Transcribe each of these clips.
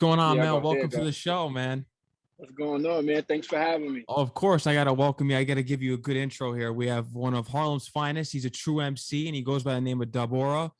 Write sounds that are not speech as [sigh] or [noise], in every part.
going on, Yeah, man? Welcome to the show, man. What's going on, man? Thanks for having me. Of course, I gotta welcome you. I gotta give you a good intro here. We have one of Harlem's finest. He's a true MC, and he goes by the name of Dabora.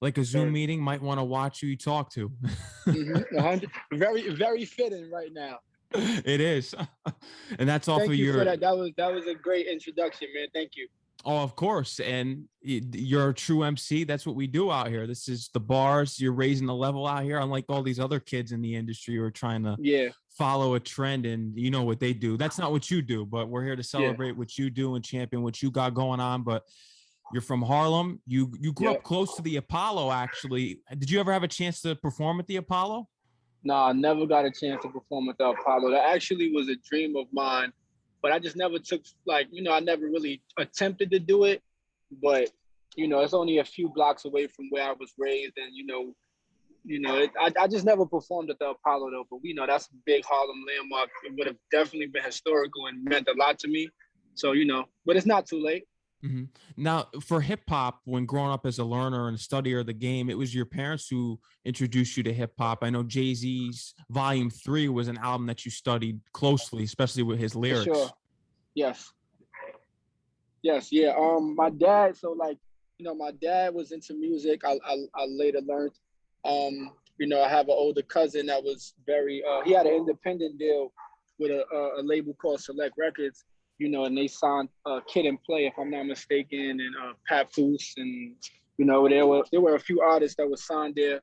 Like a Zoom Sure. meeting, might want to watch who you talk to. [laughs] Mhm, very, very fitting right now. it is, [laughs] and that's all Thank of you your. for that. That was that was a great introduction, man. Thank you. Oh, of course, and you're a true MC. That's what we do out here. This is the bars. You're raising the level out here, unlike all these other kids in the industry who are trying to Yeah, follow a trend and you know what they do. That's not what you do, but we're here to celebrate what you do and champion what you got going on. But you're from Harlem. You you grew Yeah. up close to the Apollo, actually. Did you ever have a chance to perform at the Apollo? nah, I never got a chance to perform at the Apollo. That actually was a dream of mine, but I just never took like you know I never really attempted to do it. But you know, it's only a few blocks away from where I was raised, and you know, you know, it, I, I just never performed at the Apollo though. But we know that's a big Harlem landmark. It would have definitely been historical and meant a lot to me. So you know, but it's not too late. Mhm. Now, for hip hop, when growing up as a learner and a studier of the game, it was your parents who introduced you to hip hop. I know Jay Z's Volume Three was an album that you studied closely, especially with his lyrics. sure. Yes. Yes, yeah. Um, my dad. So like, you know, my dad was into music. I I, I later learned. Um, you know, I have an older cousin that was very. Uh, he had an independent deal with a, a label called Select Records. You know, and they signed uh, Kid and Play, if I'm not mistaken, and uh, Pat and you know, there were there were a few artists that were signed there.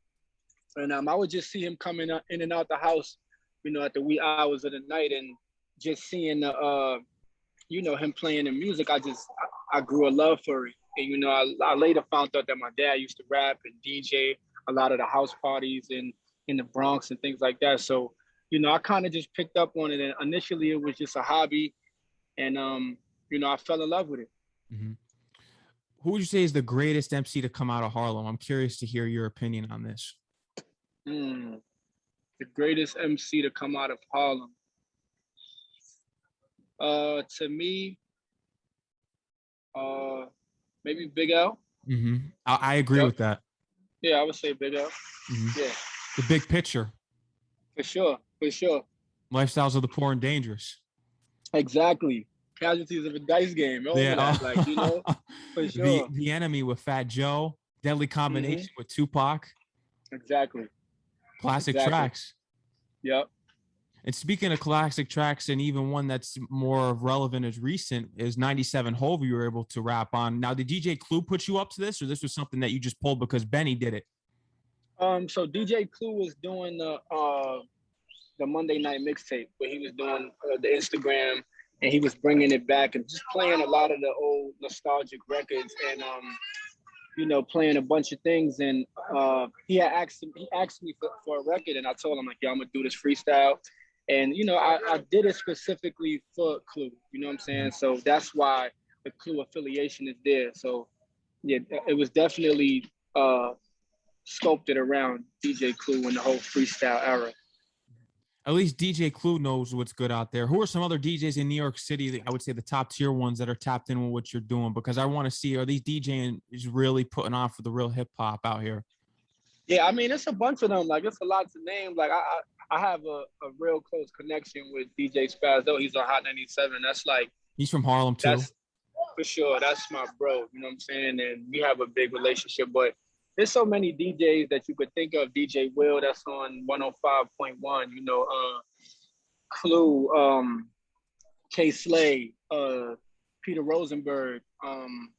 And um, I would just see him coming in and out the house, you know, at the wee hours of the night, and just seeing the uh you know him playing the music i just i, I grew a love for it and you know I, I later found out that my dad used to rap and dj a lot of the house parties in in the bronx and things like that so you know i kind of just picked up on it and initially it was just a hobby and um you know i fell in love with it Mhm. Who would you say is the greatest MC to come out of Harlem? I'm curious to hear your opinion on this. Hmm. the greatest mc to come out of harlem uh to me uh maybe big l hmm I, I agree Yep. with that. yeah i would say big l Mhm. yeah The big picture, for sure for sure lifestyles of the poor and dangerous. Exactly. Casualties of a dice game. All Yeah. That, like, you know, [laughs] for the sure. Mm-hmm. the enemy with Fat Joe, deadly combination with Tupac, Exactly. classic Exactly. tracks. Yep. And speaking of classic tracks, and even one that's more relevant as recent is 97 Hov you were able to rap on. Now, did DJ Clue put you up to this, or this was something that you just pulled because Benny did it? Um, so DJ Clue was doing the uh the Monday night mixtape where he was doing uh, the Instagram and he was bringing it back and just playing a lot of the old nostalgic records and um you know playing a bunch of things. And uh he had asked he asked me for, for a record and I told him like yeah I'm gonna do this freestyle. And you know I, I did it specifically for Clue you know what I'm saying? So that's why the Clue affiliation is there. So yeah it was definitely uh sculpted around DJ Clue and the whole freestyle era. At least DJ Clue knows what's good out there. Who are some other DJs in New York City? that I would say the top tier ones that are tapped in with what you're doing because I want to see are these DJing is really putting on for the real hip hop out here. Yeah, I mean it's a bunch of them. Like it's a lot to name. Like I I, I have a, a real close connection with DJ Spazzo. He's on Hot 97. That's like He's from Harlem too. that's for sure. That's my bro. You know what I'm saying? And we have a big relationship. But there's so many DJs that you could think of. DJ Will, that's on 105.1. You know, uh, Clue, um, K Slay, uh, Peter Rosenberg. Um,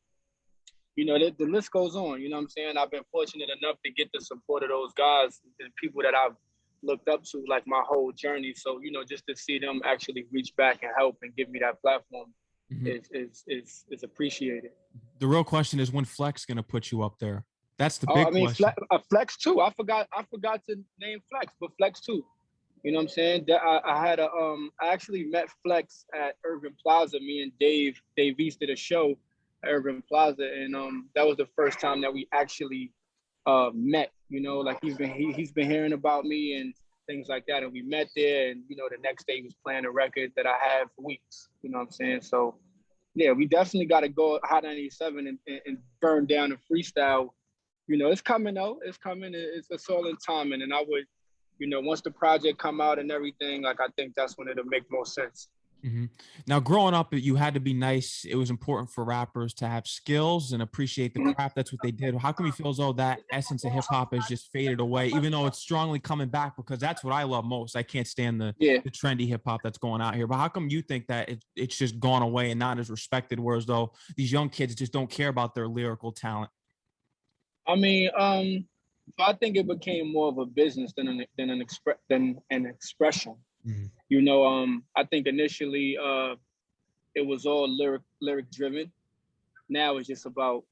you know, the, the list goes on. You know what I'm saying? I've been fortunate enough to get the support of those guys, the people that I've looked up to like my whole journey. So, you know, just to see them actually reach back and help and give me that platform Mhm. is is is is appreciated. The real question is when Flex gonna put you up there? That's the Oh, big I mean, question. Flex, uh, Flex too. I forgot. I forgot to name Flex, but Flex too. You know what I'm saying? That I, I had a um. I actually met Flex at Irving Plaza. Me and Dave, Dave East did a show at Irving Plaza, and um, that was the first time that we actually uh met. You know, like he's been he, he's been hearing about me and things like that, and we met there. And you know, the next day he was playing a record that I had for weeks. You know what I'm saying? So. Yeah, we definitely got to go Hot 97 and, and, and burn down the freestyle you know, it's coming out. It's coming. It's, it's all in timing. And I would, you know, once the project come out and everything, like I think that's when it'll make more sense. Mm-hmm. Now, growing up, you had to be nice. It was important for rappers to have skills and appreciate the mm-hmm. craft. That's what they did. How come you feel as though that essence of hip hop has just faded away, even though it's strongly coming back? Because that's what I love most. I can't stand the, yeah. the trendy hip hop that's going out here. But how come you think that it, it's just gone away and not as respected? Whereas though these young kids just don't care about their lyrical talent. I mean, um, I think it became more of a business than an than an express than an expression. Mm-hmm. You know, um, I think initially uh, it was all lyric lyric driven. Now it's just about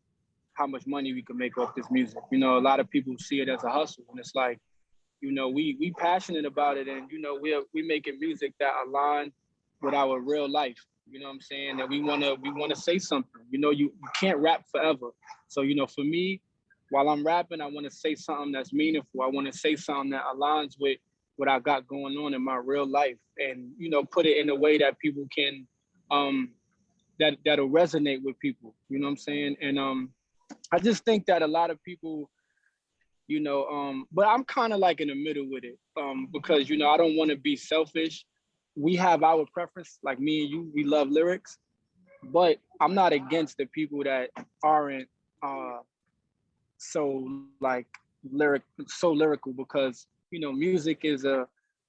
how much money we can make off this music. You know, a lot of people see it as a hustle, and it's like, you know, we we passionate about it, and you know, we're we making music that align with our real life. You know what I'm saying? That we wanna we wanna say something. You know, you, you can't rap forever. So you know, for me, while I'm rapping, I want to say something that's meaningful. I want to say something that aligns with what I got going on in my real life, and you know, put it in a way that people can, um, that that'll resonate with people. You know what I'm saying? And um, I just think that a lot of people, you know, um, but I'm kind of like in the middle with it, um, because you know, I don't want to be selfish. We have our preference, like me and you, we love lyrics, but I'm not against the people that aren't uh so like lyric so lyrical because you know music is a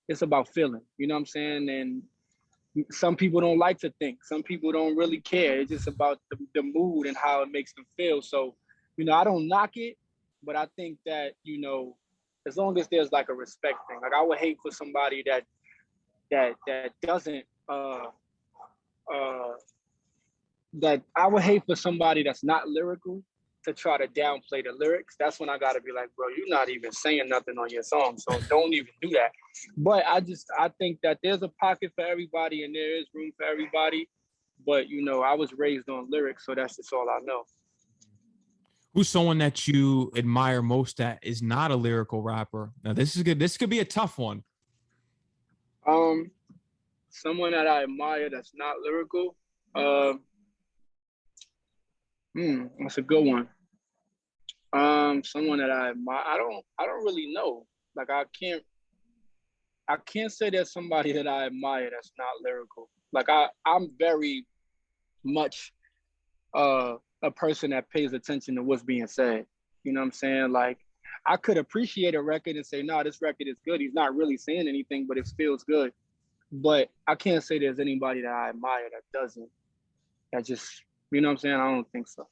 it's about feeling you know what i'm saying? And some people don't like to think some people don't really care. It's just about the, the mood and how it makes them feel. So you know i don't knock it but i think that you know as long as there's like a respect thing like i would hate for somebody that that that doesn't uh uh that i would hate for somebody that's not lyrical to try to downplay the lyrics, that's when I gotta be like, bro, you're not even saying nothing on your song, so don't even do that. But I just I think that there's a pocket for everybody and there is room for everybody. But you know, I was raised on lyrics, so that's just all I know. Who's someone that you admire most that is not a lyrical rapper? Now this is good. This could be a tough one. Um, someone that I admire that's not lyrical. Uh, Hmm, that's a good one. Um, someone that I admire. I don't. I don't really know. Like I can't. I can't say there's somebody that I admire that's not lyrical. Like I, I'm very much uh, a person that pays attention to what's being said. You know what I'm saying? Like I could appreciate a record and say, no, nah, this record is good. He's not really saying anything, but it feels good. But I can't say there's anybody that I admire that doesn't. That just you know what I'm saying? I don't think so.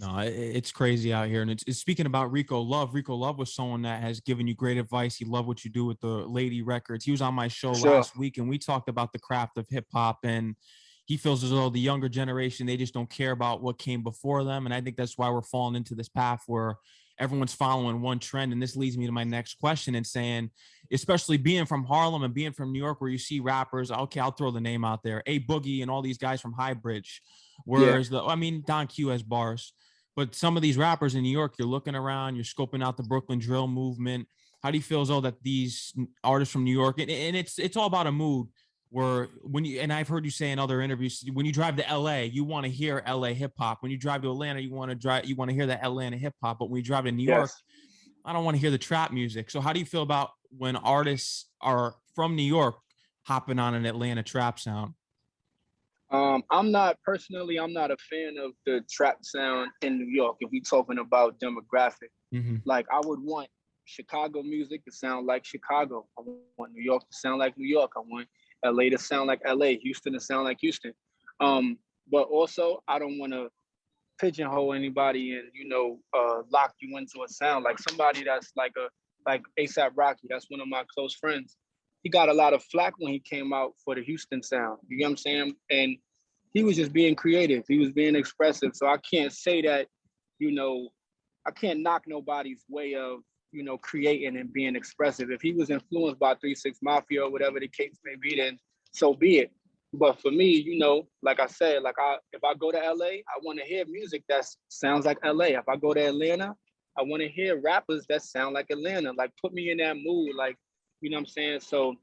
No, it's crazy out here. And it's, it's, speaking about Rico Love. Rico Love was someone that has given you great advice. He loved what you do with the Lady Records. He was on my show sure. last week, and we talked about the craft of hip hop. And he feels as though the younger generation they just don't care about what came before them. And I think that's why we're falling into this path where everyone's following one trend. And this leads me to my next question and saying, especially being from Harlem and being from New York, where you see rappers, okay, I'll throw the name out there, A Boogie and all these guys from High Bridge. Whereas yeah. the, I mean, Don Q has bars, but some of these rappers in New York, you're looking around, you're scoping out the Brooklyn drill movement. How do you feel as though that these artists from New York, and, and it's it's all about a mood where when you and I've heard you say in other interviews, when you drive to LA, you want to hear LA hip hop. When you drive to Atlanta, you want to drive you want to hear that Atlanta hip hop. But when you drive to New yes. York, I don't want to hear the trap music. So how do you feel about when artists are from New York hopping on an Atlanta trap sound? Um, I'm not personally, I'm not a fan of the trap sound in New York. If we're talking about demographic, mm-hmm. like I would want Chicago music to sound like Chicago. I want New York to sound like New York. I want LA to sound like LA, Houston to sound like Houston. Um, but also, I don't want to pigeonhole anybody and you know uh, lock you into a sound like somebody that's like a like ASAP Rocky. That's one of my close friends. He got a lot of flack when he came out for the Houston sound. You know what I'm saying? And he was just being creative. He was being expressive. So I can't say that, you know, I can't knock nobody's way of you know, creating and being expressive. If he was influenced by Three Six Mafia or whatever the case may be, then so be it. But for me, you know, like I said, like I if I go to LA, I want to hear music that sounds like LA. If I go to Atlanta, I want to hear rappers that sound like Atlanta. Like put me in that mood, like you know what I'm saying. So,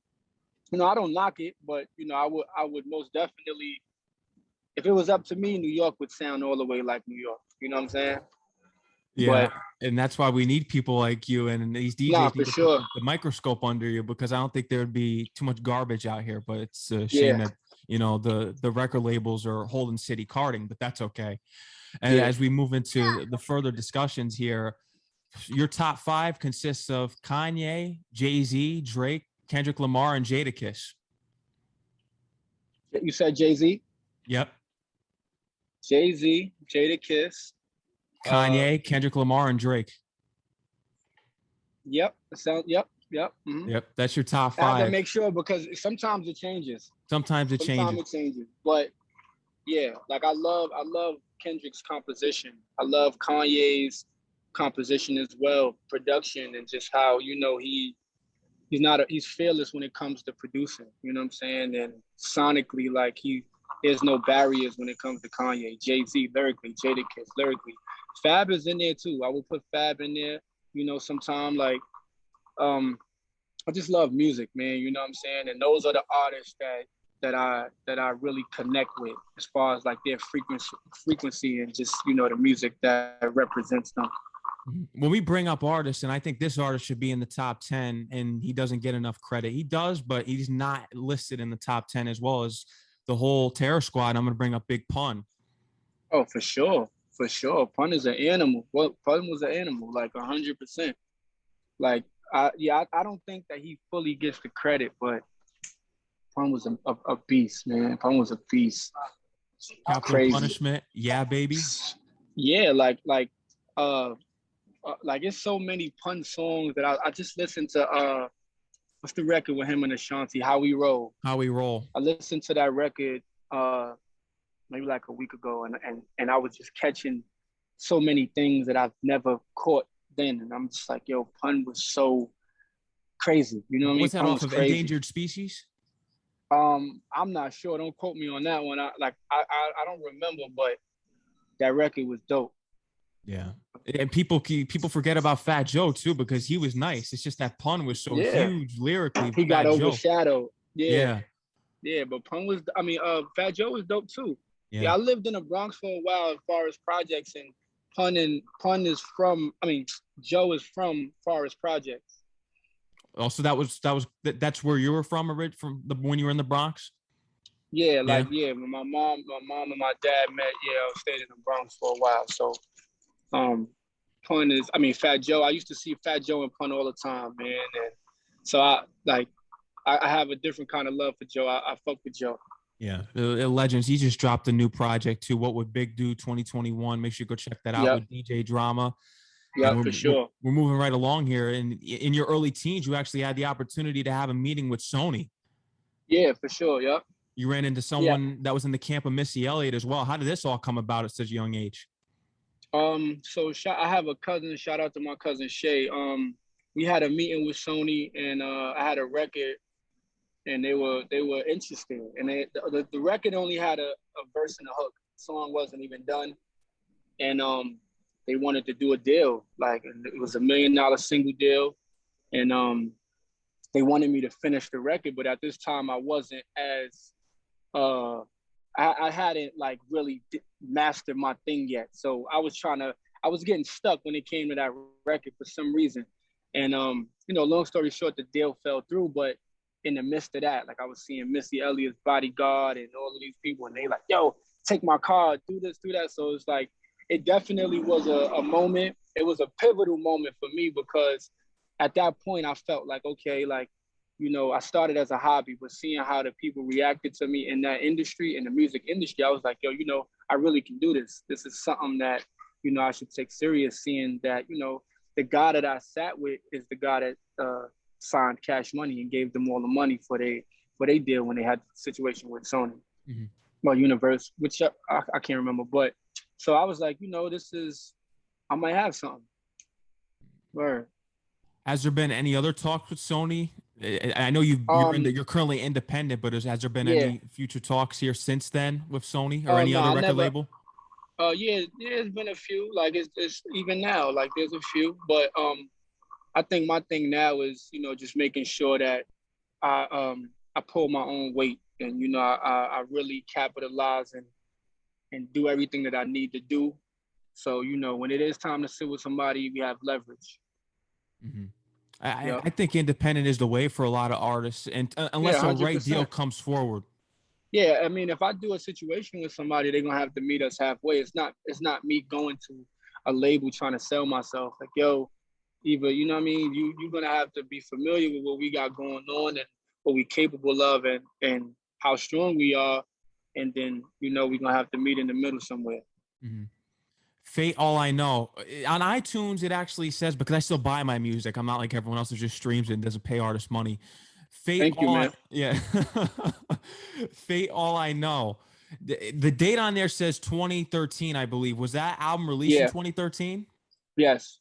you know, I don't knock it, but you know, I would I would most definitely, if it was up to me, New York would sound all the way like New York. You know what I'm saying? Yeah, But- and that's why we need people like you and these DJs Nah, for sure. the microscope under you because I don't think there would be too much garbage out here. But it's a shame Yeah. that you know the the record labels are holding city carding, but that's okay. And Yeah. as we move into the further discussions here, your top five consists of Kanye, Jay Z, Drake, Kendrick Lamar, and Jada Jadakiss. You said Jay Z, Yep. Jay Z, Jada Uh, Kanye, Kendrick Lamar, and Drake. Yep. Sound. Yep. Yep. mhm. Yep, that's your top I have to make sure because sometimes it changes. Sometimes it Sometimes changes. it changes. But yeah, like I love I love Kendrick's composition. I love Kanye's composition as well, production and just how you know he he's not a, he's fearless when it comes to producing. You know what I'm saying? And sonically, like he there's no barriers when it comes to Kanye, Jay Z lyrically, Jada Jadakiss lyrically. Fab is in there too. I will put Fab in there. You know, sometime like um I just love music, man. You know what I'm saying? And those are the artists that that I that I really connect with as far as like their frequency frequency and just you know the music that represents them. When we bring up artists, and I think this artist should be in the top 10, and he doesn't get enough credit. He does, but he's not listed in the top 10 as well as the whole Terror Squad. I'm going to bring up Big Pun. Oh, for sure, for sure. Pun is an animal. Well, Pun was an animal, like hundred percent. Like, I yeah, I, I don't think that he fully gets the credit, but Pun was a, a, a beast, man. Pun was a beast. Capital Crazy. Punishment. Yeah, baby. Yeah, like like uh, uh like it's so many pun songs that I, I just listened to uh what's the record with him and Ashanti, How We Roll. How we roll. I listened to that record uh maybe like a week ago and and, and I was just catching so many things that I've never caught then. And I'm just like, yo, pun was so crazy. You know what I mean? Was that off of crazy. Endangered Species? Um, I'm not sure. Don't quote me on that one. I like I I, I don't remember, but that record was dope. Yeah. And people people forget about Fat Joe too because he was nice. It's just that pun was so Yeah. huge lyrically. He got Fat overshadowed. Yeah, Yeah. yeah, But Pun was I mean, uh Fat Joe was dope too. Yeah. Yeah, I lived in the Bronx for a while as far as projects and Pun and Pun is from I mean Joe is from Forest Projects. Also, that was that was that, that's where you were from, Rid from the when you were in the Bronx. Yeah, like yeah, when my mom, my mom and my dad met, yeah, I stayed in the Bronx for a while. So um Pun is I mean Fat Joe, I used to see Fat Joe and Pun all the time, man. And so I like I, I have a different kind of love for Joe. I, I fuck with Joe. Yeah, the, the legends. He just dropped a new project too. What would Big do 2021? Make sure you go check that out Yep. with DJ Drama. Yeah, for sure. We're moving right along here. And in your early teens, you actually had the opportunity to have a meeting with Sony. Yeah, for sure. Yep. You ran into someone that was in the camp of Missy Elliott as well. How did this all come about at such a young age? Um, so shout, I have a cousin. Shout out to my cousin Shay. Um, we had a meeting with Sony, and uh, I had a record, and they were they were interested. And they, the the record only had a, a verse and a hook. The song wasn't even done, and um, they wanted to do a deal. Like it was a million dollar single deal, and um, they wanted me to finish the record. But at this time, I wasn't as uh I, I hadn't like really mastered my thing yet. So I was trying to, I was getting stuck when it came to that record for some reason. And um, you know, long story short, the deal fell through. But in the midst of that, like I was seeing Missy Elliott's bodyguard and all of these people, and they like, yo, take my car, do this, do that. So it's like, it definitely was a, a moment. It was a pivotal moment for me because at that point I felt like, okay, like you know, I started as a hobby, but seeing how the people reacted to me in that industry, in the music industry, I was like, yo, you know, I really can do this. This is something that, you know, I should take serious, seeing that, you know, the guy that I sat with is the guy that uh, signed Cash Money and gave them all the money for they for they deal when they had the situation with Sony, Mhm. well, Universe, which I, I, I can't remember, but so I was like, you know, this is, I might have something. Word. Has there been any other talks with Sony? I know you've, you're, in the, Um, you're currently independent, but has, has there been Yeah. any future talks here since then with Sony or Oh, any no, other I record never- label? Uh, yeah, there's been a few. Like it's, it's even now, like there's a few. But um, I think my thing now is, you know, just making sure that I um I pull my own weight and you know I I, really capitalize and and do everything that I need to do So you know, when it is time to sit with somebody, we have leverage. Mhm. I, I- think independent is the way for a lot of artists, and uh, unless Yeah, a right deal comes forward. Yeah, I mean, if I do a situation with somebody, they're gonna have to meet us halfway. It's not it's not me going to a label trying to sell myself. Like, yo, Eva, you know what I mean. You you're gonna have to be familiar with what we got going on and what we capable of and and how strong we are, and then you know we're gonna have to meet in the middle somewhere. Mhm. Fate, all I know. On iTunes, it actually says because I still buy my music. I'm not like everyone else who just streams it and doesn't pay artists money. Fate, Thank you, all I- man. yeah. [laughs] Fate, all I know. The, the date on there says 2013, I believe. Was that album released in 2013? Yes.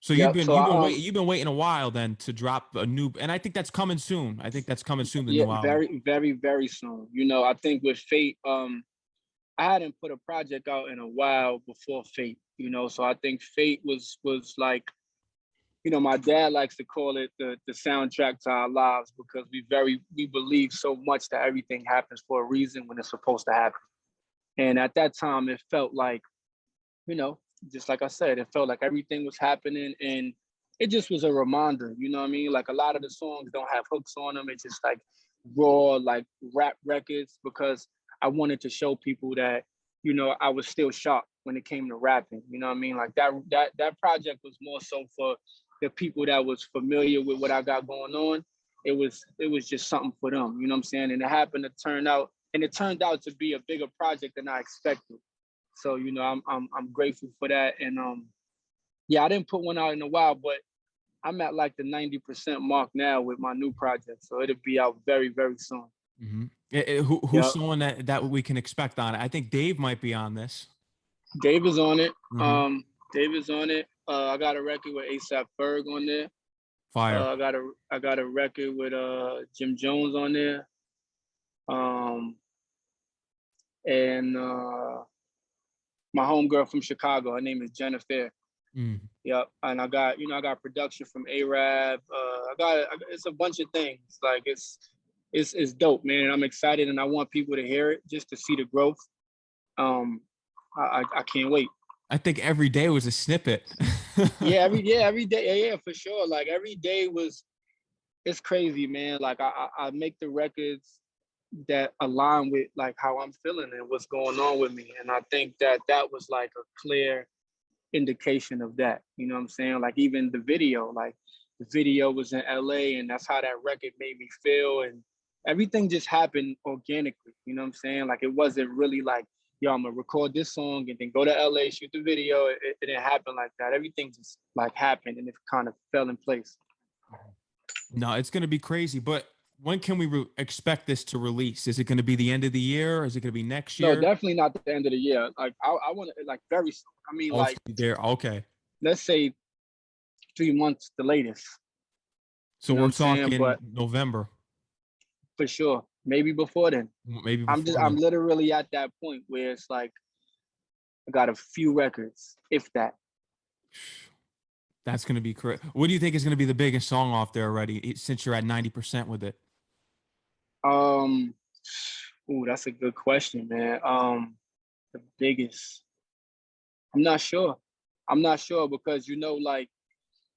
So Yep, you've been so you've been, um, wait, you've been waiting a while then to drop a new, and I think that's coming soon. I think that's coming soon. The new yeah, very, very, very soon. You know, I think with Fate, um, I hadn't put a project out in a while before Fate. You know, so I think Fate was was like, you know, my dad likes to call it the the soundtrack to our lives because we very we believe so much that everything happens for a reason when it's supposed to happen. And at that time, it felt like, you know, just like I said, it felt like everything was happening and it just was a reminder, you know what I mean? Like a lot of the songs don't have hooks on them. It's just like raw, like rap records because I wanted to show people that, you know, I was still sharp when it came to rapping. You know what I mean? Like that that that project was more so for the people that was familiar with what I got going on. It was it was just something for them, you know what I'm saying? And it happened to turn out and it turned out to be a bigger project than I expected. So, you know, I'm I'm I'm grateful for that. And um yeah, I didn't put one out in a while, but I'm at like the 90% mark now with my new project. So it'll be out very, very soon. Mhm. Eh, eh, who, who's Yep. someone that, that we can expect on it? I think Dave might be on this. Dave is on it. Mhm. Um, Dave is on it. Uh, I got a record with ASAP Ferg on there. Fire. Uh, I got a I got a record with uh Jim Jones on there. Um, and uh, my homegirl from Chicago. Her name is Jennifer. Mm. Yep. And I got you know I got production from Arab. Uh, I got- it's a bunch of things. Like it's it's it's dope, man. And I'm excited, and I want people to hear it just to see the growth. Um, I I, I can't wait. I think every day was a snippet. [laughs] yeah, every yeah, every day, yeah, yeah, for sure. Like every day was, it's crazy, man. Like I, I, I make the records that align with like how I'm feeling and what's going on with me, and I think that that was like a clear indication of that. You know what I'm saying? Like even the video, like the video was in LA, and that's how that record made me feel, and everything just happened organically. You know what I'm saying? Like it wasn't really like yo, I'm gonna record this song and then go to LA, shoot the video. It, it didn't happen like that. Everything just like happened and it kind of fell in place. no, it's going to be crazy. But when can we re- expect this to release? Is it going to be the end of the year? Or is it going to be next year? No, definitely not the end of the year. Like I, I want to like very soon. I mean, Oh, like there. Okay. let's say three months the latest So know we're talking November. For sure. Maybe before then. Maybe I'm just before I'm literally at that point where it's like I got a few records, if that. That's going to be correct. What do you think is going to be the biggest song off there already? Since you're at ninety percent with it. Um, ooh, that's a good question, man. Um, the biggest. I'm not sure. I'm not sure because you know, like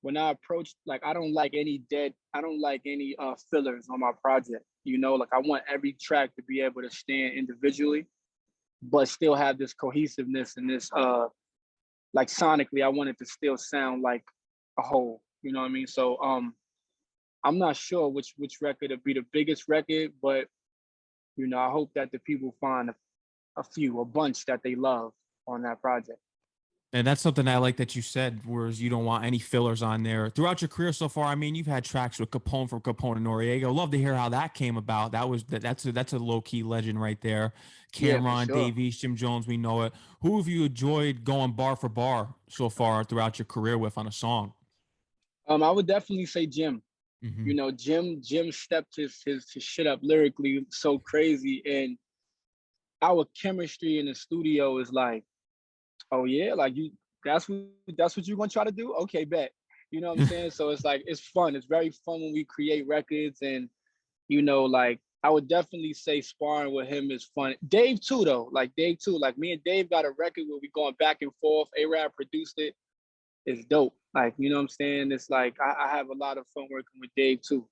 when I approach, like I don't like any dead. I don't like any uh fillers on my project. You know, like I want every track to be able to stand individually, but still have this cohesiveness and this uh, like sonically, I want it to still sound like a whole. You know what I mean? So um, I'm not sure which which record would be the biggest record, but you know, I hope that the people find a, a few, a bunch that they love on that project. And that's something I like that you said, whereas you don't want any fillers on there. Throughout your career so far, I mean, you've had tracks with Capone from Capone and Noreaga. Love to hear how that came about. That was that, that's a that's a low key legend right there. Yeah, Cam'ron, sure. Davies, Jim Jones, we know it. Who have you enjoyed going bar for bar so far throughout your career with on a song? Um, I would definitely say Jim. Mhm. You know, Jim Jim stepped his his, his shit up lyrically so crazy, and our chemistry in the studio is like, oh yeah, like you that's what that's what you're gonna try to do. Okay, bet. You know what I'm [laughs] saying? so it's like it's fun. It's very fun when we create records and you know like I would definitely say sparring with him is fun. Dave too, though. Like Dave too. Like me and Dave got a record where we going back and forth. A-Rab produced it. It's dope. Like you know what I'm saying. It's like I, I have a lot of fun working with Dave too.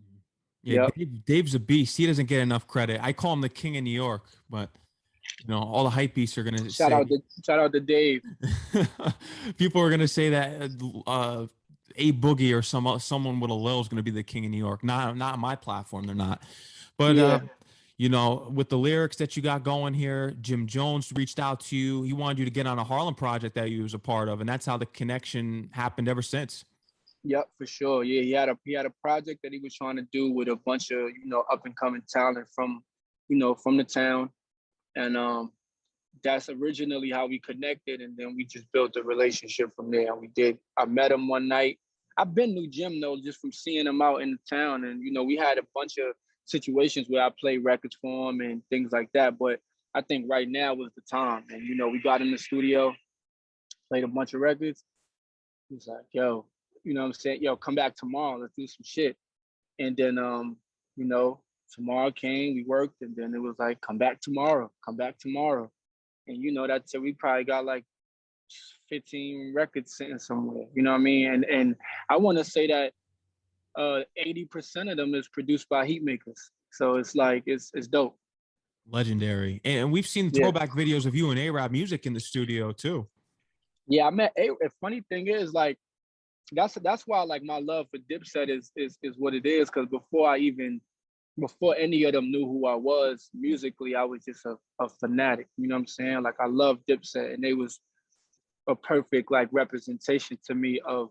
Mm. Yeah, Yep. Dave, Dave's a beast. He doesn't get enough credit. I call him the king of New York, but you know, all the hype beasts are gonna Shout say out to shout out to Dave. [laughs] people are gonna say that uh a boogie or some someone with a lil is gonna be the king of New York. Not not on my platform, they're not. But Yeah. uh you know, with the lyrics that you got going here, Jim Jones reached out to you. He wanted you to get on a Harlem project that you was a part of, and that's how the connection happened ever since. Yep, for sure. Yeah, he had a he had a project that he was trying to do with a bunch of you know up and coming talent from you know from the town, and um, that's originally how we connected, and then we just built a relationship from there. And we did. I met him one night. I've been knew Jim though just from seeing him out in the town, and you know we had a bunch of situations where I played records for him and things like that. But I think right now was the time, and you know we got in the studio, played a bunch of records. He's like, "Yo, you know what I'm saying? Yo, come back tomorrow. Let's do some shit. And then um, you know, tomorrow came, we worked, and then it was like, come back tomorrow, come back tomorrow. And you know, that's it. We probably got like 15 records sitting somewhere. You know what I mean? And and I want to say that uh 80% of them is produced by Heatmakerz. So it's like it's it's dope. Legendary. And we've seen Yeah. throwback videos of you and AraabMUZIK in the studio too. Yeah, I met a a funny thing is like that's that's why like my love for Dipset is is is what it is. Cause before I even before any of them knew who I was musically, I was just a, a fanatic. You know what I'm saying? Like I love Dipset and they was a perfect like representation to me of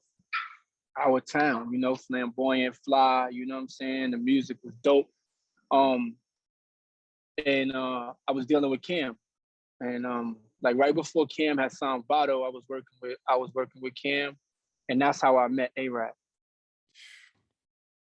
our town, you know, flamboyant, fly, you know what I'm saying? The music was dope. Um and uh I was dealing with Cam. And um like right before Cam had signed Vado, I was working with I was working with Cam and that's how I met A-Rab.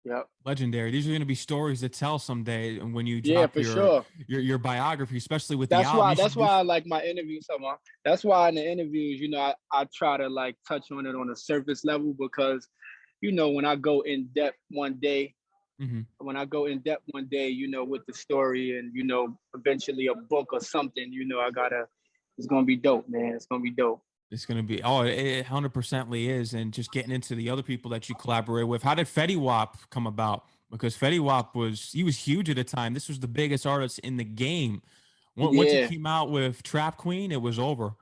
Yep. Legendary. These are going to be stories to tell someday and when you Yeah, for your, sure. your your biography, especially with the That's album. why that's why I like my interviews so much. That's why in the interviews, you know, I, I try to like touch on it on a surface level because, you know, when I go in depth one day, Mhm. when I go in depth one day, you know, with the story and you know, eventually a book or something, you know, I gotta it's gonna be dope, man. It's gonna be dope. It's going to be, oh, it hundred percently is. And just getting into the other people that you collaborate with. How did Fetty Wap come about? Because Fetty Wap was, he was huge at the time. This was the biggest artist in the game. Once once he came out with Trap Queen, it was over.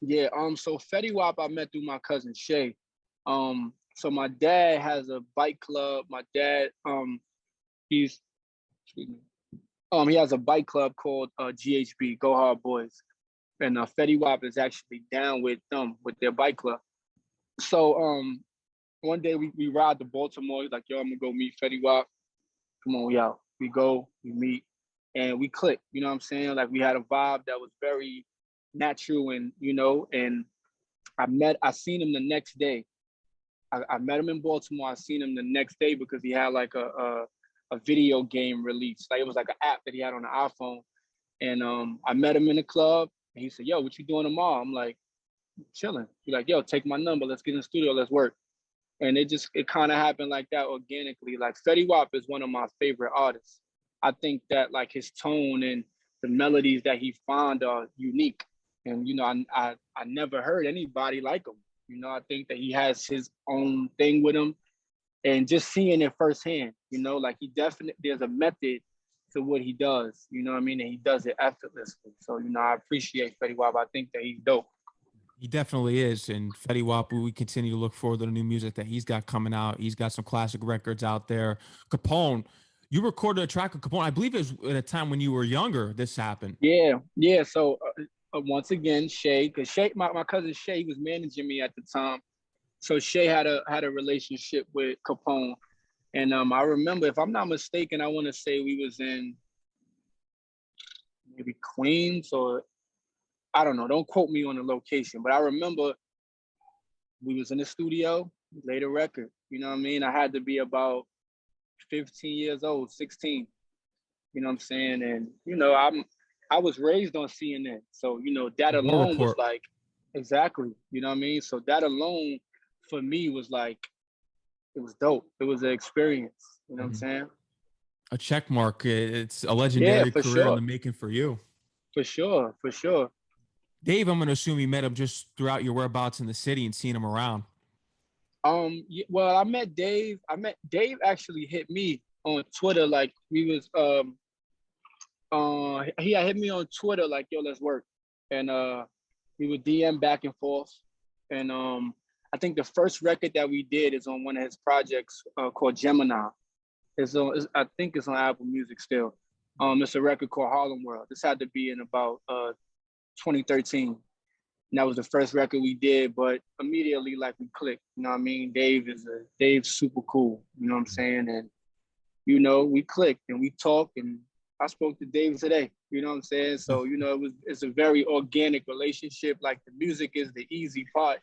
Yeah, um, so Fetty Wap I met through my cousin Shay. Um, so my dad has a bike club. My dad, um, he's excuse me. Um, he has a bike club called uh, GHB, Go Hard Boys. And uh, Fetty Wap is actually down with them with their bike club. So um one day we, we ride to Baltimore. He's like, yo, I'm gonna go meet Fetty Wap. Come on, out. We go, we meet, and we click. You know what I'm saying? Like we had a vibe that was very natural and you know, and I met I seen him the next day. I, I met him in Baltimore. I seen him the next day because he had like a a, a video game release. Like it was like an app that he had on the iPhone. And um I met him in the club and he said, Yo, what you doing tomorrow? I'm like, chilling. He's like, yo, take my number, let's get in the studio, let's work. And it just it kind of happened like that organically. Like Fetty Wap is one of my favorite artists. I think that like his tone and the melodies that he found are unique. And you know, I I, I never heard anybody like him. You know, I think that he has his own thing with him. And just seeing it firsthand, you know, like he definitely there's a method to what he does. You know what I mean? And he does it effortlessly. So, you know, I appreciate Fetty Wap. I think that he's dope. He definitely is. And Fetty Wap, we continue to look forward to the new music that he's got coming out. He's got some classic records out there. Capone, you recorded a track with Capone. I believe it was at a time when you were younger. This happened. Yeah, yeah. So uh, uh, once again, Shay, because Shay, my, my cousin Shay, he was managing me at the time. So Shay had a had a relationship with Capone, and um, I remember, if I'm not mistaken, I want to say we was in maybe Queens or I don't know. Don't quote me on the location, but I remember we was in the studio, laid a record. You know what I mean? I had to be about 15 years old, 16. You know what I'm saying? And you know, I'm I was raised on CNN, so you know that alone was like exactly. You know what I mean? So that alone for me was like it was dope. It was an experience. You know Mhm. what I'm saying? a check mark. It's a legendary for career in the making for you. For sure, for sure. Dave, I'm going to assume you met him just throughout your whereabouts in the city and seeing him around. Um, well, I met Dave. I met Dave actually hit me on Twitter. Like we was um, uh, he hit me on Twitter like, "Yo, let's work," and uh, we would DM back and forth. And um, I think the first record that we did is on one of his projects uh, called Gemini. It's on. It's, I think it's on Apple Music still. Um, it's a record called Harlem World. This had to be in about uh 2013. And that was the first record we did, but immediately like we clicked. You know what I mean? Dave is a Dave's super cool. You know what I'm saying? And you know, we clicked and we talked and I spoke to Dave today. You know what I'm saying? So, you know, it was it's a very organic relationship. Like the music is the easy part.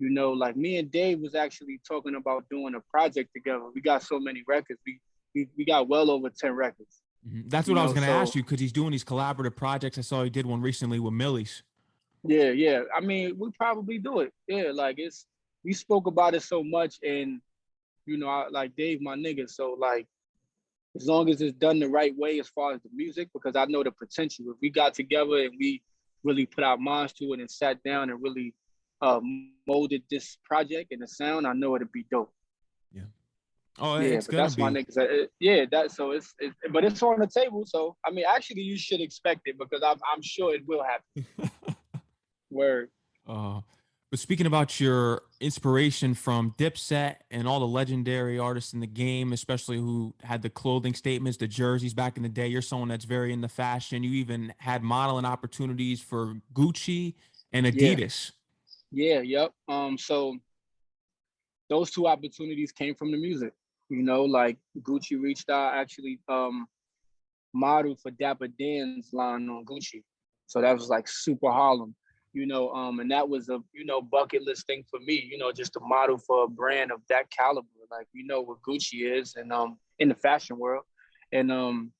You know, like me and Dave was actually talking about doing a project together. We got so many records. We we, we got well over 10 records. Mhm. That's You what I was going to ask you because he's doing these collaborative projects. I saw he did one recently with Millie's. Yeah, yeah. I mean, we probably do it. Yeah, like it's we spoke about it so much, and you know, I, like Dave, my nigga. So like, as long as it's done the right way, as far as the music, because I know the potential. If we got together and we really put our minds to it and sat down and really uh, molded this project and the sound, I know it'd be dope. Yeah. Oh, yeah, but that's to my niggas. Uh, Yeah, that so it's, it, but it's on the table. So I mean, actually, you should expect it because I'm I'm sure it will happen. [laughs] Word. Uh, but speaking about your inspiration from Dipset and all the legendary artists in the game, especially who had the clothing statements, the jerseys back in the day, you're someone that's very in the fashion. You even had modeling opportunities for Gucci and. Adidas. Yeah, yep. Um, so those two opportunities came from the music. You know, like Gucci reached out, actually um modeled for Dapper Dan's line on Gucci. So that was like super Harlem, you know, um, and that was a you know bucket list thing for me, you know, just to model for a brand of that caliber. Like you know what Gucci is and um in the fashion world. And um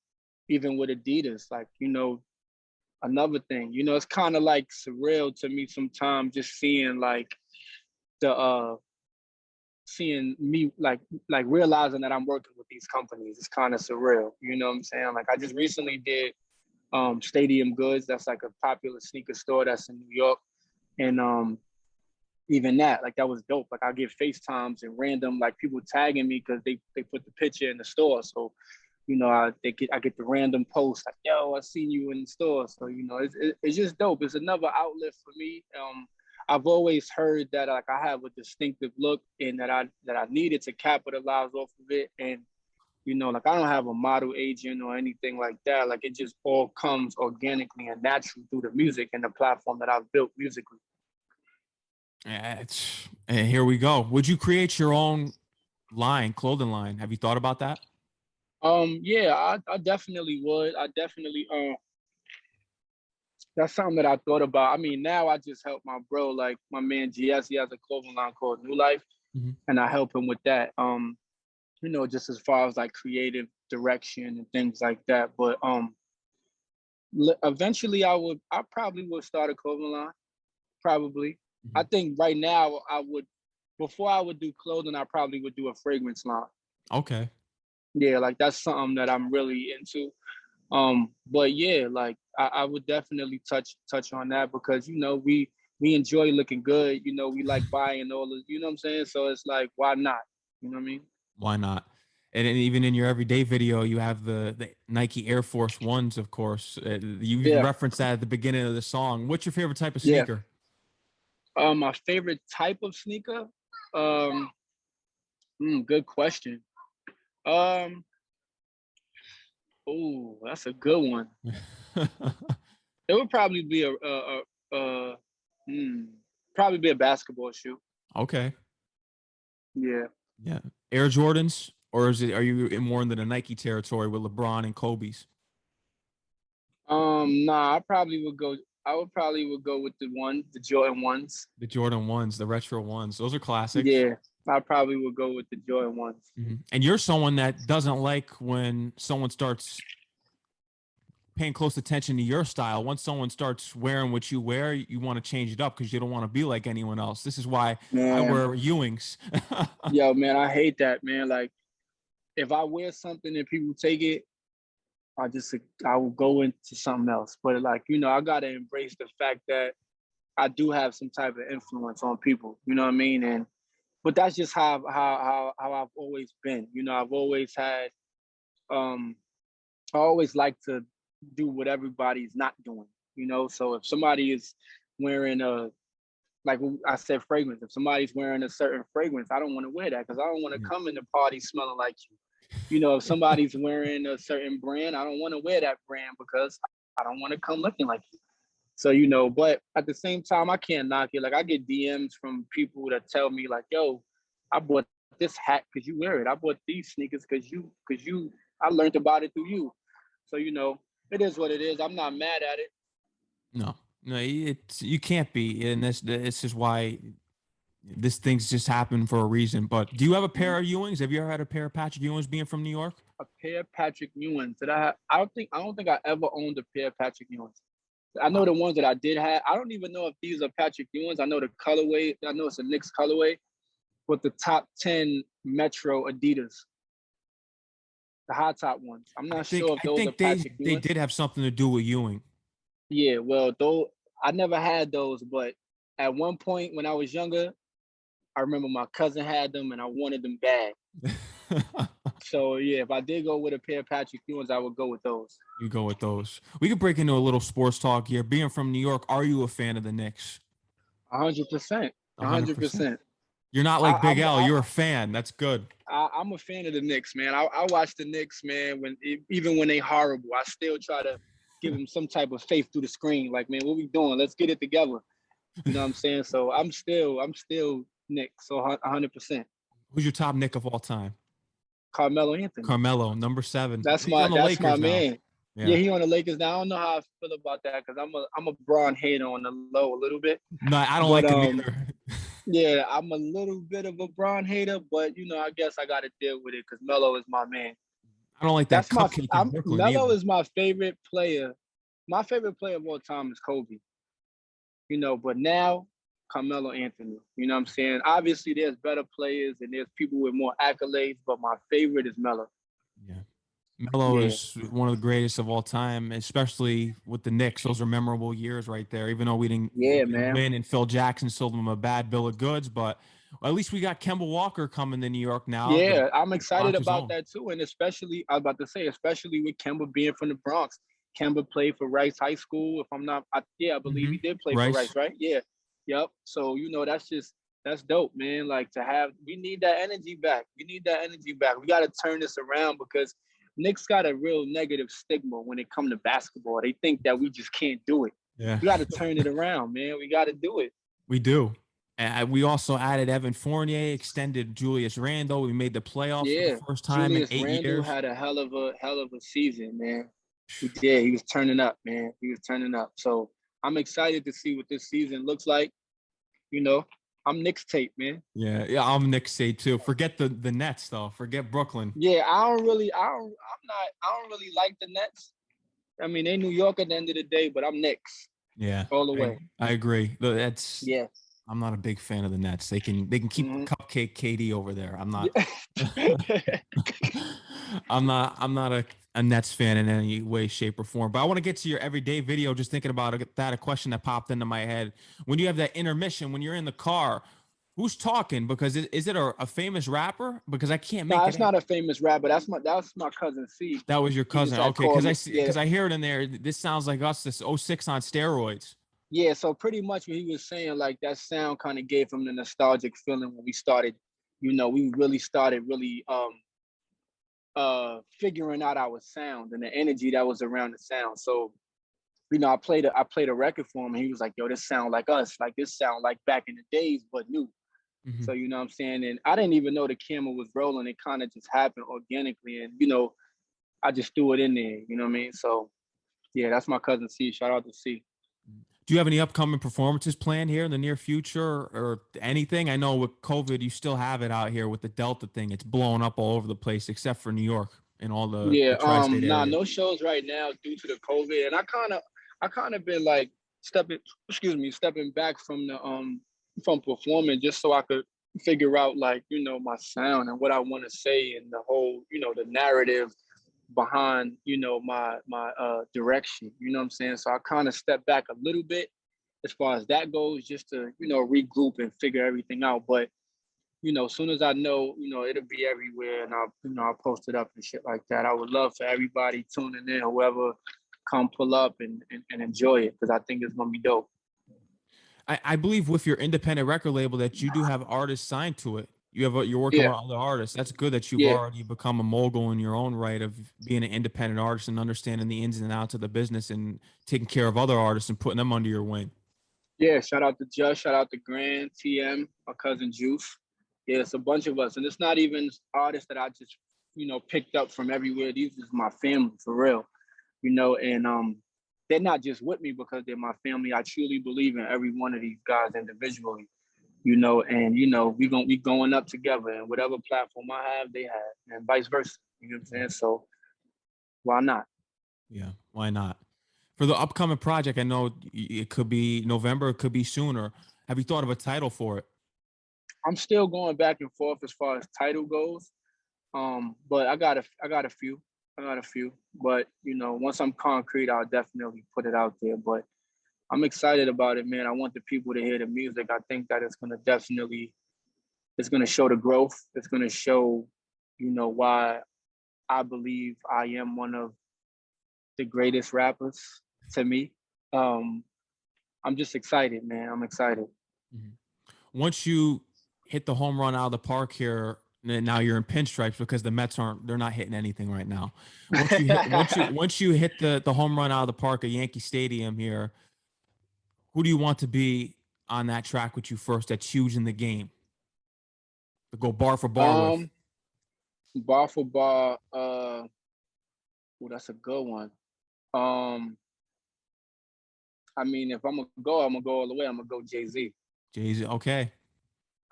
even with Adidas, like, you know, another thing. You know, it's kind of like surreal to me sometimes just seeing like the uh seeing me like like realizing that I'm working with these companies. It's kind of surreal. You know what I'm saying? Like I just recently did um Stadium Goods. That's like a popular sneaker store that's in New York. And um even that, like that was dope. Like I get FaceTimes and random like people tagging me because they they put the picture in the store. So you know, I they get I get the random post like, "Yo, I seen you in the store." So you know, it's it- it's just dope. It's another outlet for me. Um, I've always heard that like I have a distinctive look and that I that I needed to capitalize off of it. And you know, like I don't have a model agent or anything like that. Like it just all comes organically and naturally through the music and the platform that I've built musically. And here we go. Would you create your own line, clothing line? Have you thought about that? Um, yeah, I, I definitely would. I definitely um that's something that I thought about. I mean, now I just help my bro, like my man GS, he has a clothing line called New Life, Mhm. and I help him with that. Um, you know, just as far as like creative direction and things like that. But um eventually I would I probably would start a clothing line. Probably. I think right now I would before I would do clothing, I probably would do a fragrance line Okay. Yeah like that's something that i'm really into um but yeah like I, I would definitely touch touch on that because you know we we enjoy looking good you know we like buying all the you know what i'm saying so it's like why not you know what i mean Why not? And, and even in your everyday video, you have the, the Nike Air Force Ones, of course. Uh, you Yeah. referenced that at the beginning of the song. What's your favorite type of Yeah. sneaker? um my favorite type of sneaker um mm, good question um oh that's a good one [laughs] it would probably be a a, a, a hmm, probably be a basketball shoe okay. yeah Yeah. Air Jordans, or is it? Are you in more into the Nike territory with LeBron and Kobe's? Um, nah, I probably would go. I would probably would go with the one, the Jordan ones. The Jordan ones, the retro ones. Those are classics. Yeah, I probably would go with the joy ones. Mhm. And you're someone that doesn't like when someone starts paying close attention to your style. Once someone starts wearing what you wear, you want to change it up because you don't want to be like anyone else. This is why I wear Ewings. [laughs] yo, man, I hate that, man. Like, if I wear something and people take it, I just I will go into something else. But like you know, I gotta embrace the fact that I do have some type of influence on people. You know what I mean? And but that's just how how how how I've always been. You know, I've always had um I always like to do what everybody's not doing, you know. So if somebody is wearing a like I said, fragrance. If somebody's wearing a certain fragrance, I don't want to wear that because I don't want to come in the party smelling like you. You know, if [laughs] somebody's wearing a certain brand, I don't want to wear that brand because I don't want to come looking like you. So you know, but at the same time, I can't knock it. Like I get DMs from people that tell me like, "Yo, I bought this hat because you wear it. I bought these sneakers because you because you I learned about it through you." So you know, it is what it is. I'm not mad at it. No, no, it's you can't be, and this this is why this things just happen for a reason. But do you have a pair Mm-hmm. of Ewings? Have you ever had a pair of Patrick Ewings being from New York? A pair of Patrick Ewings Did I? I don't think I don't think I ever owned a pair of Patrick Ewins. I know the ones that I did have. I don't even know if these are Patrick Ewins. I know the colorway. I know it's a Knicks colorway, but the top ten Metro Adidas, the high top ones. I'm not think, sure if I those are think they Patrick they Ewins. did have something to do with Ewing. Yeah, well, though I never had those, but at one point when I was younger, I remember my cousin had them and I wanted them bad. [laughs] So yeah, if I did go with a pair of Patrick Ewins, I would go with those. you go with those. We could break into a little sports talk here. Being from New York, are you a fan of the Knicks? A hundred percent. A 100%. You're not like Big L. I- You're a fan. That's good. I, I'm a fan of the Knicks, man. I, I watch the Knicks, man. When even when they horrible, I still try to give them some type of faith through the screen. Like, man, what we doing? Let's get it together. You know what I'm saying? So I'm still, I'm still Knicks. So a hundred percent. Who's your top Knick of all time? Carmelo Anthony. Carmelo, number seven. That's He's my that's my Lakers now. man. Yeah. Yeah. he on the Lakers now. I don't know how I feel about that because I'm a I'm a Bron hater on the low a little bit. No, I don't But, like him um, either. [laughs] Yeah, I'm a little bit of a Bron hater, but you know, I guess I got to deal with it because Melo is my man. I don't like that That's my I'm, Melo either. is my favorite player. My favorite player of all time is Kobe. You know, but now Carmelo Anthony. You know what I'm saying? Obviously, there's better players and there's people with more accolades, but my favorite is Melo. Yeah. Melo Yeah. is one of the greatest of all time, especially with the Knicks. Those are memorable years right there. Even though we didn't, Yeah, man. win, and Phil Jackson sold them a bad bill of goods, but at least we got Kemba Walker coming to New York now. Yeah, I'm excited about that too. And especially, I was about to say, especially with Kemba being from the Bronx. Kemba played for Rice High School. If I'm not, I, yeah, I believe he mm-hmm. did play Rice. for Rice, right? Yeah. Yep. So, you know, that's just, that's dope, man. Like to have, we need that energy back. We need that energy back. We got to turn this around because Knicks got a real negative stigma when it come to basketball. They think that we just can't do it. yeah, We got to turn it around, man. We got to do it. we do. And we also added Evan Fournier, extended Julius Randle. We made the playoffs for the first time Julius in eight Randle years. had a hell of a hell of a season, man. He [sighs] did. He was turning up, man. He was turning up. So I'm excited to see what this season looks like. You know, I'm Knicks tape, man. yeah, yeah, I'm Nick Say too. Forget the the Nets though. Forget Brooklyn. Yeah, I don't really, I don't, I'm not, I don't really like the Nets. I mean, they New York at the end of the day, but I'm Knicks Yeah, all the I, way. I agree. That's Yeah. I'm not a big fan of the Nets. They can they can keep Mhm. cupcake KD over there. I'm not. [laughs] [laughs] I'm not. I'm not a, a Nets fan in any way, shape, or form. But I want to get to your everyday video. Just thinking about that a question that popped into my head when you have that intermission when you're in the car. Who's talking? Because is, is it a, a famous rapper? Because I can't make no, it. that's out. not a famous rapper. That's my, that's my cousin C. That was your cousin. Okay, because I see yeah. because I hear it in there. This sounds like us. This 06 on steroids. Yeah, so pretty much what he was saying, like that sound kind of gave him the nostalgic feeling when we started, you know, we really started really um uh figuring out our sound and the energy that was around the sound. So, you know, I played a I played a record for him and he was like, yo, this sound like us, like this sound like back in the days, but new. Mhm. So you know what I'm saying? And I didn't even know the camera was rolling. It kind of just happened organically. And you know, I just threw it in there, you know what I mean? So yeah, that's my cousin C. Shout out to C. Do you have any upcoming performances planned here in the near future or, or anything? I know with COVID, you still have it out here with the Delta thing. It's blowing up all over the place, except for New York and all the the yeah um nah no shows right now due to the covid and i kind of i kind of been like stepping excuse me stepping back from the um from performing just so i could figure out like you know my sound and what I want to say and the whole you know the narrative behind you know my my uh direction you know what i'm saying? So i kind of step back a little bit as far as that goes just to you know regroup and figure everything out. But you know as soon as i know you know it'll be everywhere and i'll you know i'll post it up and shit like that. I would love for everybody tuning in whoever come pull up and and, and enjoy it because i think it's gonna be dope. I, I believe with your independent record label that you do have artists signed to it you have a, you're working Yeah. with other artists. That's good that you've Yeah. already become a mogul in your own right of being an independent artist and understanding the ins and outs of the business and taking care of other artists and putting them under your wing. Yeah, shout out to Just, shout out to Grand, TM, my cousin Juice. Yeah, it's a bunch of us. And it's not even artists that I just, you know, picked up from everywhere. These is my family for real. You know, and um they're not just with me because they're my family. I truly believe in every one of these guys individually. You know, and you know, we gonna we going up together and whatever platform I have, they have, and vice versa. You know what I'm saying? So why not? Yeah, why not? For the upcoming project, I know it could be November, it could be sooner. Have you thought of a title for it? I'm still going back and forth as far as title goes. Um, but I got a I got a few. I got a few. But you know, once I'm concrete, I'll definitely put it out there. But I'm excited about it, man. I want the people to hear the music. I think that it's gonna definitely it's gonna show the growth. It's gonna show, you know, why I believe I am one of the greatest rappers to me. Um, I'm just excited, man. I'm excited. Once you hit the home run out of the park here, now you're in pinstripes because the Mets aren't they're not hitting anything right now. Once you hit, once you [laughs] once you hit the the home run out of the park at Yankee Stadium here, who do you want to be on that track with you first? That's huge in the game. To go bar for bar with. Um, bar for bar. Uh, oh, that's a good one. Um, I mean, if I'm gonna go, I'm gonna go all the way. I'm gonna go Jay Z, Jay Z. Okay.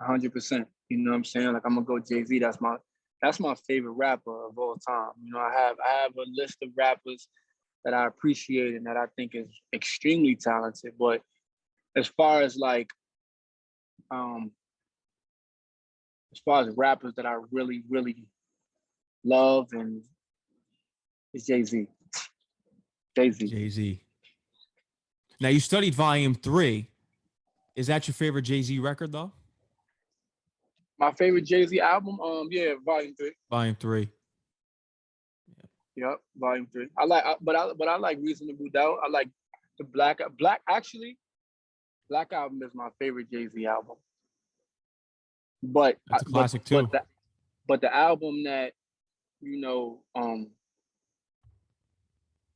hundred percent. You know what I'm saying? Like I'm gonna go Jay Z. That's my that's my favorite rapper of all time. You know, I have I have a list of rappers that I appreciate and that I think is extremely talented. But as far as like, um, as far as rappers that I really really love and it's Jay Z. Jay Z. Jay Z. Now you studied Volume Three. Is that your favorite Jay Z record though? My favorite Jay Z album, um, yeah, Volume Three. Volume Three. Yep, Volume Three. I like, I, but I but I like Reasonable Doubt. I like the Black Black. Actually, Black Album is my favorite Jay Z album. But That's a I- but- classic, too. But the, but the album that you know, um,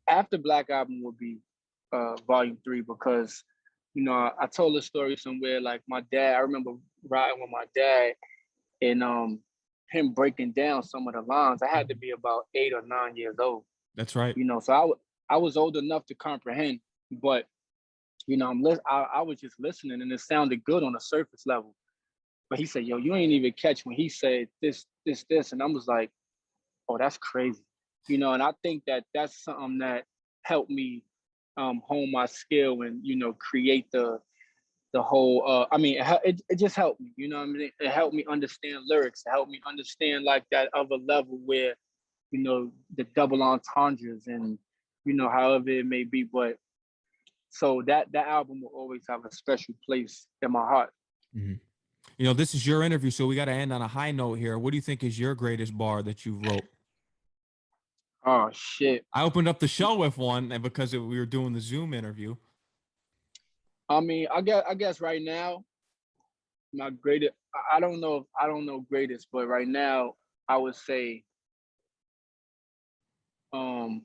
after Black Album would be uh Volume Three because you know I, I told a story somewhere like my dad. I remember riding with my dad and um him breaking down some of the lines. I had to be about eight or nine years old That's right. you know so I I was old enough to comprehend but you know i'm lis- I, I was just listening and it sounded good on a surface level but he said yo you ain't even catch when he said this this this and i was like oh that's crazy you know and i think that that's something that helped me um hone my skill and you know create the the whole uh i mean it, it, it just helped me you know what i mean it helped me understand lyrics it helped me understand like that other level where you know the double entendres and you know however it may be but so that that album will always have a special place in my heart You know, this is your interview, so we got to end on a high note here. What do you think is your greatest bar that you wrote? oh shit I opened up the show with one, and because it, we were doing the Zoom interview. I mean i guess i guess right now my greatest I- don't know i don't know greatest but right now i would say um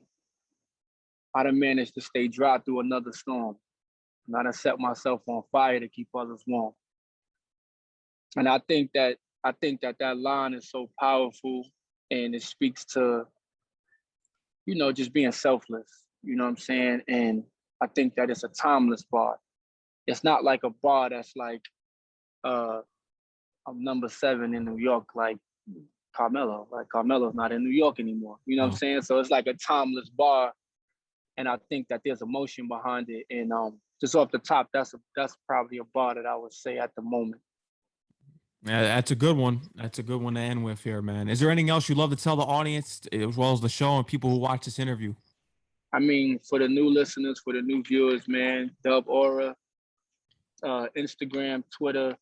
i done managed to stay dry through another storm. And i done set myself on fire to keep others warm. And i think that i think that that line is so powerful and it speaks to you know just being selfless you know what i'm saying? And i think that it's a timeless bar it's not like a bar that's like uh I'm number seven in New York like Carmelo. Like Carmelo's not in New York anymore. You know what I'm saying? So it's like a timeless bar. And I think that there's emotion behind it. And um just off the top, that's a that's probably a bar that I would say at the moment. Yeah, that's a good one. That's a good one to end with here, man. Is there anything else you'd love to tell the audience as well as the show and people who watch this interview? I mean, for the new listeners, for the new viewers, man, Dub Aura, uh, Instagram, Twitter,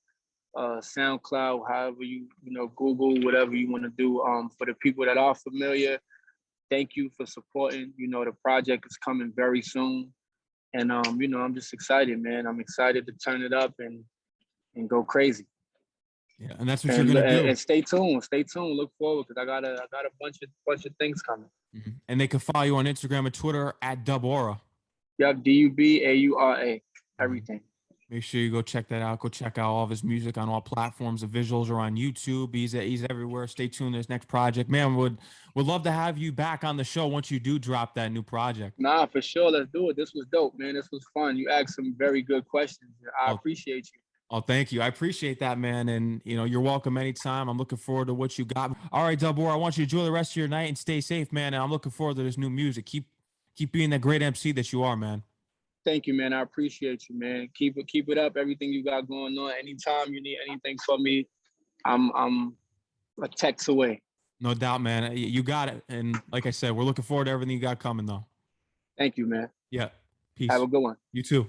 uh, SoundCloud, however you you know, Google, whatever you want to do. Um, for the people that are familiar, thank you for supporting. You know, the project is coming very soon, and um, you know, I'm just excited, man. I'm excited to turn it up and and go crazy. Yeah, and that's what And, you're gonna and, do. and stay tuned. Stay tuned. Look forward because I got a I got a bunch of bunch of things coming. Mhm. And they can follow you on Instagram and Twitter at Dub Aura. Yep, D U B A U R A, everything. Make sure you go check that out. Go check out all of his music on all platforms. The visuals are on YouTube. He's he's everywhere. Stay tuned to his next project. Man, would would love to have you back on the show once you do drop that new project. Nah, for sure. Let's do it. This was dope, man. This was fun. You asked some very good questions. I Oh. appreciate you. Oh, thank you. I appreciate that, man. And you know, you're welcome anytime. I'm looking forward to what you got. All right, Dub Aura, I want you to enjoy the rest of your night and stay safe, man. And I'm looking forward to this new music. Keep keep being that great MC that you are, man. Thank you, man. I appreciate you, man. Keep it, keep it up. Everything you got going on. Anytime you need anything from me, I'm I'm a text away. No doubt, man. You got it. And like I said, we're looking forward to everything you got coming, though. Thank you, man. Yeah. Peace. Have a good one. you too.